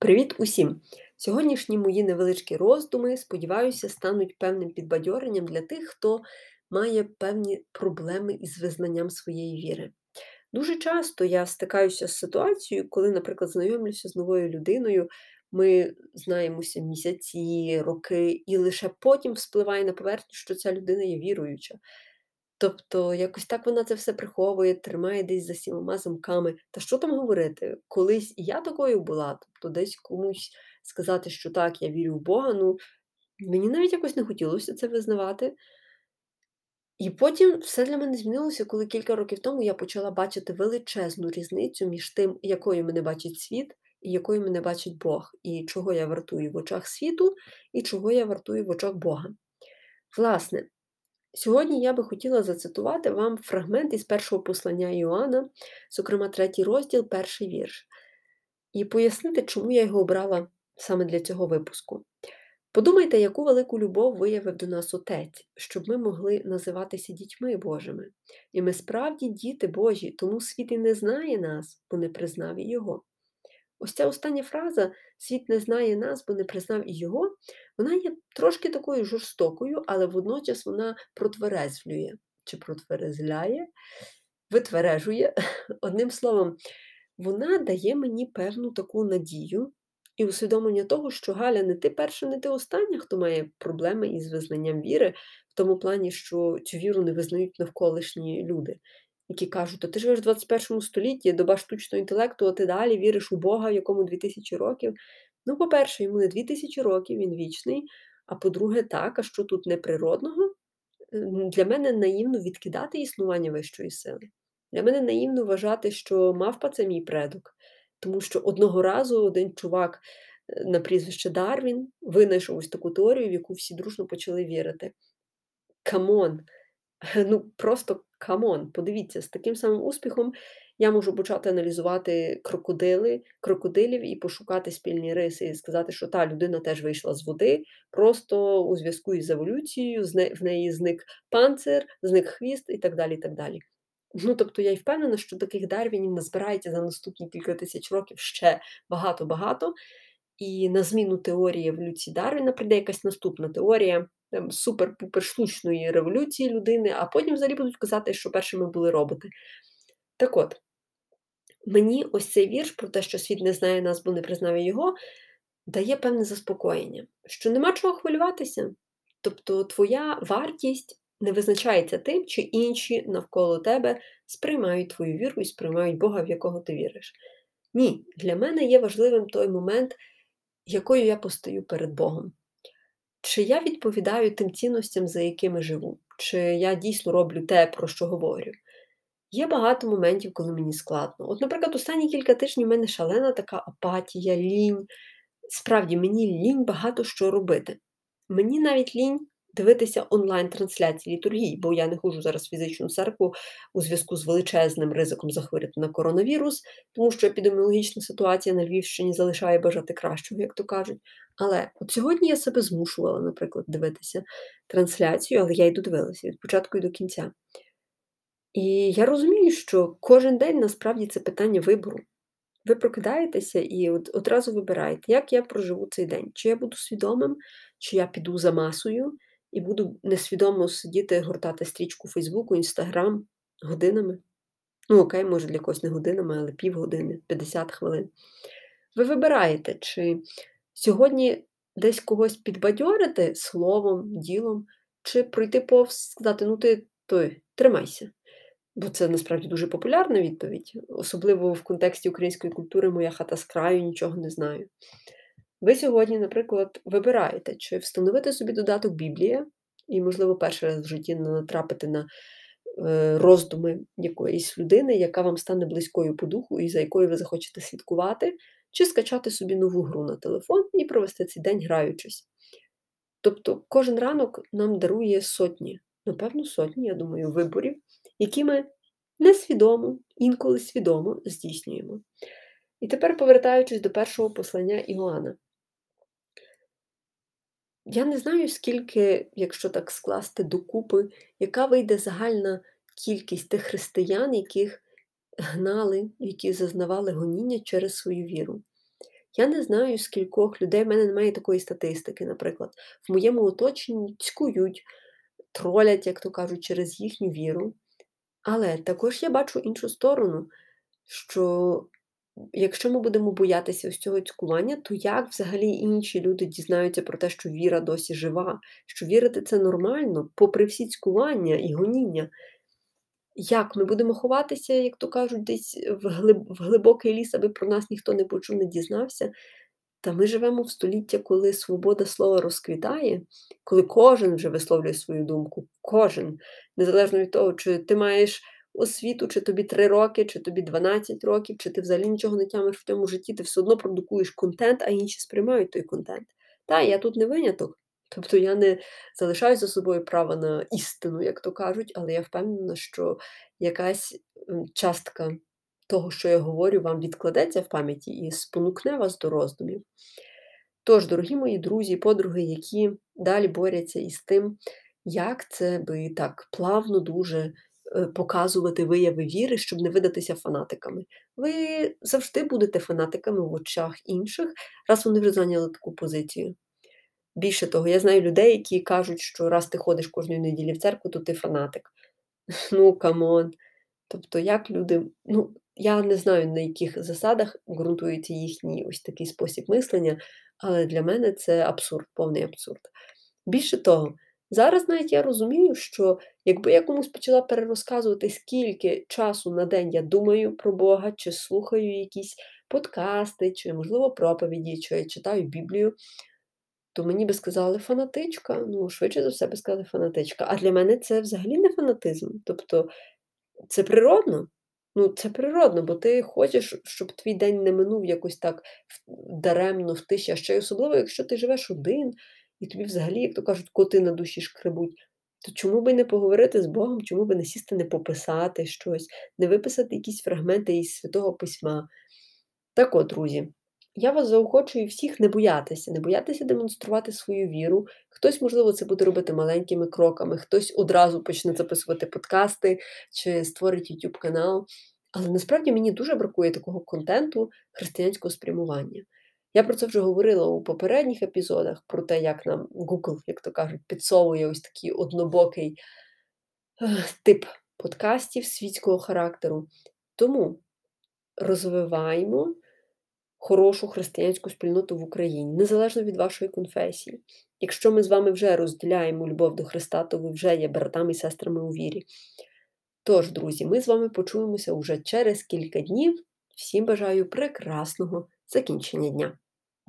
Привіт усім! Сьогоднішні мої невеличкі роздуми, сподіваюся, стануть певним підбадьоренням для тих, хто має певні проблеми із визнанням своєї віри. Дуже часто я стикаюся з ситуацією, коли, наприклад, знайомлюся з новою людиною, ми знаємося місяці, роки, і лише потім вспливає на поверхню, що ця людина є віруюча. Тобто якось так вона це все приховує, тримає десь за сімома замками. Та що там говорити? Колись я такою була, тобто десь комусь сказати, що так, я вірю в Бога, ну мені навіть якось не хотілося це визнавати. І потім все для мене змінилося, коли кілька років тому я почала бачити величезну різницю між тим, якою мене бачить світ, і якою мене бачить Бог, і чого я вартую в очах світу, і чого я вартую в очах Бога. Власне, Сьогодні я би хотіла зацитувати вам фрагмент із першого послання Іоанна, зокрема, третій розділ, перший вірш, і пояснити, чому я його обрала саме для цього випуску. Подумайте, яку велику любов виявив до нас Отець, щоб ми могли називатися дітьми Божими. І ми справді діти Божі, тому світ і не знає нас, бо не признав Його. Ось ця остання фраза світ не знає нас, бо не признав і його, вона є трошки такою жорстокою, але водночас вона протверезвлює чи протверезляє, витвережує. Одним словом, вона дає мені певну таку надію і усвідомлення того, що Галя не ти перша, не ти остання, хто має проблеми із визнанням віри, в тому плані, що цю віру не визнають навколишні люди які кажуть, то ти живеш в 21 столітті, доба штучного інтелекту, а ти далі віриш у Бога, якому 2000 років. Ну, по-перше, йому не 2000 років, він вічний. А по-друге, так, а що тут неприродного? Для мене наївно відкидати існування вищої сили. Для мене наївно вважати, що мавпа це мій предок. Тому що одного разу один чувак е, на прізвище Дарвін винайшов ось таку теорію, в яку всі дружно почали вірити. Come on! Ну, просто come on, подивіться, з таким самим успіхом я можу почати аналізувати крокодили, крокодилів і пошукати спільні риси, і сказати, що та людина теж вийшла з води, просто у зв'язку із еволюцією, в неї зник панцир, зник хвіст і так далі. і так далі. Ну, тобто я й впевнена, що таких дарвінів назбирається за наступні кілька тисяч років ще багато-багато. І на зміну теорії еволюції Дарвіна прийде якась наступна теорія супер-пупер штучної революції людини, а потім взагалі будуть казати, що першими були роботи. Так от, мені ось цей вірш про те, що світ не знає нас, бо не признав його, дає певне заспокоєння, що нема чого хвилюватися. Тобто, твоя вартість не визначається тим, чи інші навколо тебе сприймають твою віру і сприймають Бога, в якого ти віриш. Ні, для мене є важливим той момент, якою я постаю перед Богом. Чи я відповідаю тим цінностям, за якими живу, чи я дійсно роблю те, про що говорю. Є багато моментів, коли мені складно. От, наприклад, останні кілька тижнів в мене шалена така апатія, лінь. Справді, мені лінь багато що робити. Мені навіть лінь дивитися онлайн-трансляції літургії, бо я не ходжу зараз в фізичну церкву у зв'язку з величезним ризиком захворіти на коронавірус, тому що епідеміологічна ситуація на Львівщині залишає бажати кращого, як то кажуть. Але от сьогодні я себе змушувала, наприклад, дивитися трансляцію, але я йду дивилася від початку і до кінця. І я розумію, що кожен день насправді це питання вибору. Ви прокидаєтеся і от одразу вибираєте, як я проживу цей день. Чи я буду свідомим, чи я піду за масою, і буду несвідомо сидіти, гортати стрічку Фейсбуку, Інстаграм годинами. Ну, окей, може, для когось не годинами, але півгодини, 50 хвилин. Ви вибираєте, чи сьогодні десь когось підбадьорити словом, ділом, чи пройти повз сказати, ну ти той, тримайся. Бо це насправді дуже популярна відповідь, особливо в контексті української культури моя хата з краю, нічого не знаю. Ви сьогодні, наприклад, вибираєте, чи встановити собі додаток Біблія, і, можливо, перший раз в житті натрапити на е, роздуми якоїсь людини, яка вам стане близькою по духу і за якою ви захочете слідкувати, чи скачати собі нову гру на телефон і провести цей день граючись. Тобто кожен ранок нам дарує сотні, напевно, сотні, я думаю, виборів, які ми несвідомо, інколи свідомо здійснюємо. І тепер, повертаючись до першого послання Іоанна. Я не знаю, скільки, якщо так скласти докупи, яка вийде загальна кількість тих християн, яких гнали, які зазнавали гоніння через свою віру. Я не знаю, скількох людей, в мене немає такої статистики, наприклад. В моєму оточенні цькують, тролять, як то кажуть, через їхню віру. Але також я бачу іншу сторону, що якщо ми будемо боятися ось цього цькування, то як взагалі інші люди дізнаються про те, що віра досі жива, що вірити це нормально, попри всі цькування і гоніння? Як ми будемо ховатися, як то кажуть, десь в глиб, в глибокий ліс, аби про нас ніхто не почув, не дізнався? Та ми живемо в століття, коли свобода слова розквітає, коли кожен вже висловлює свою думку, кожен, незалежно від того, чи ти маєш освіту, чи тобі 3 роки, чи тобі 12 років, чи ти взагалі нічого не тямиш в цьому житті, ти все одно продукуєш контент, а інші сприймають той контент. Та, я тут не виняток. Тобто я не залишаю за собою право на істину, як то кажуть, але я впевнена, що якась частка того, що я говорю, вам відкладеться в пам'яті і спонукне вас до роздумів. Тож, дорогі мої друзі, подруги, які далі борються із тим, як це би так плавно дуже показувати вияви віри, щоб не видатися фанатиками. Ви завжди будете фанатиками в очах інших, раз вони вже зайняли таку позицію. Більше того, я знаю людей, які кажуть, що раз ти ходиш кожної неділі в церкву, то ти фанатик. Ну, come on. Тобто, як люди, ну, я не знаю, на яких засадах ґрунтується їхній ось такий спосіб мислення, але для мене це абсурд, повний абсурд. Більше того, зараз навіть я розумію, що якби я комусь почала перерозказувати, скільки часу на день я думаю про Бога, чи слухаю якісь подкасти, чи, можливо, проповіді, чи я читаю Біблію, то мені би сказали фанатичка. Ну, швидше за все би сказали фанатичка. А для мене це взагалі не фанатизм. Тобто це природно. Ну, це природно, бо ти хочеш, щоб твій день не минув якось так даремно в тиші, а ще й особливо, якщо ти живеш один, і тобі взагалі, як то кажуть, коти на душі шкребуть, то чому би не поговорити з Богом, чому би не сісти, не пописати щось, не виписати якісь фрагменти із Святого Письма? Так от, друзі, я вас заохочую всіх не боятися, не боятися демонструвати свою віру. Хтось, можливо, це буде робити маленькими кроками, хтось одразу почне записувати подкасти чи створить YouTube канал. Але насправді мені дуже бракує такого контенту християнського спрямування. Я про це вже говорила у попередніх епізодах, про те, як нам Google, як то кажуть, підсовує ось такий однобокий тип подкастів світського характеру. Тому розвиваємо хорошу християнську спільноту в Україні, незалежно від вашої конфесії. Якщо ми з вами вже розділяємо любов до Христа, то ви вже є братами і сестрами у вірі. Тож, друзі, ми з вами почуємося уже через кілька днів. Всім бажаю прекрасного закінчення дня!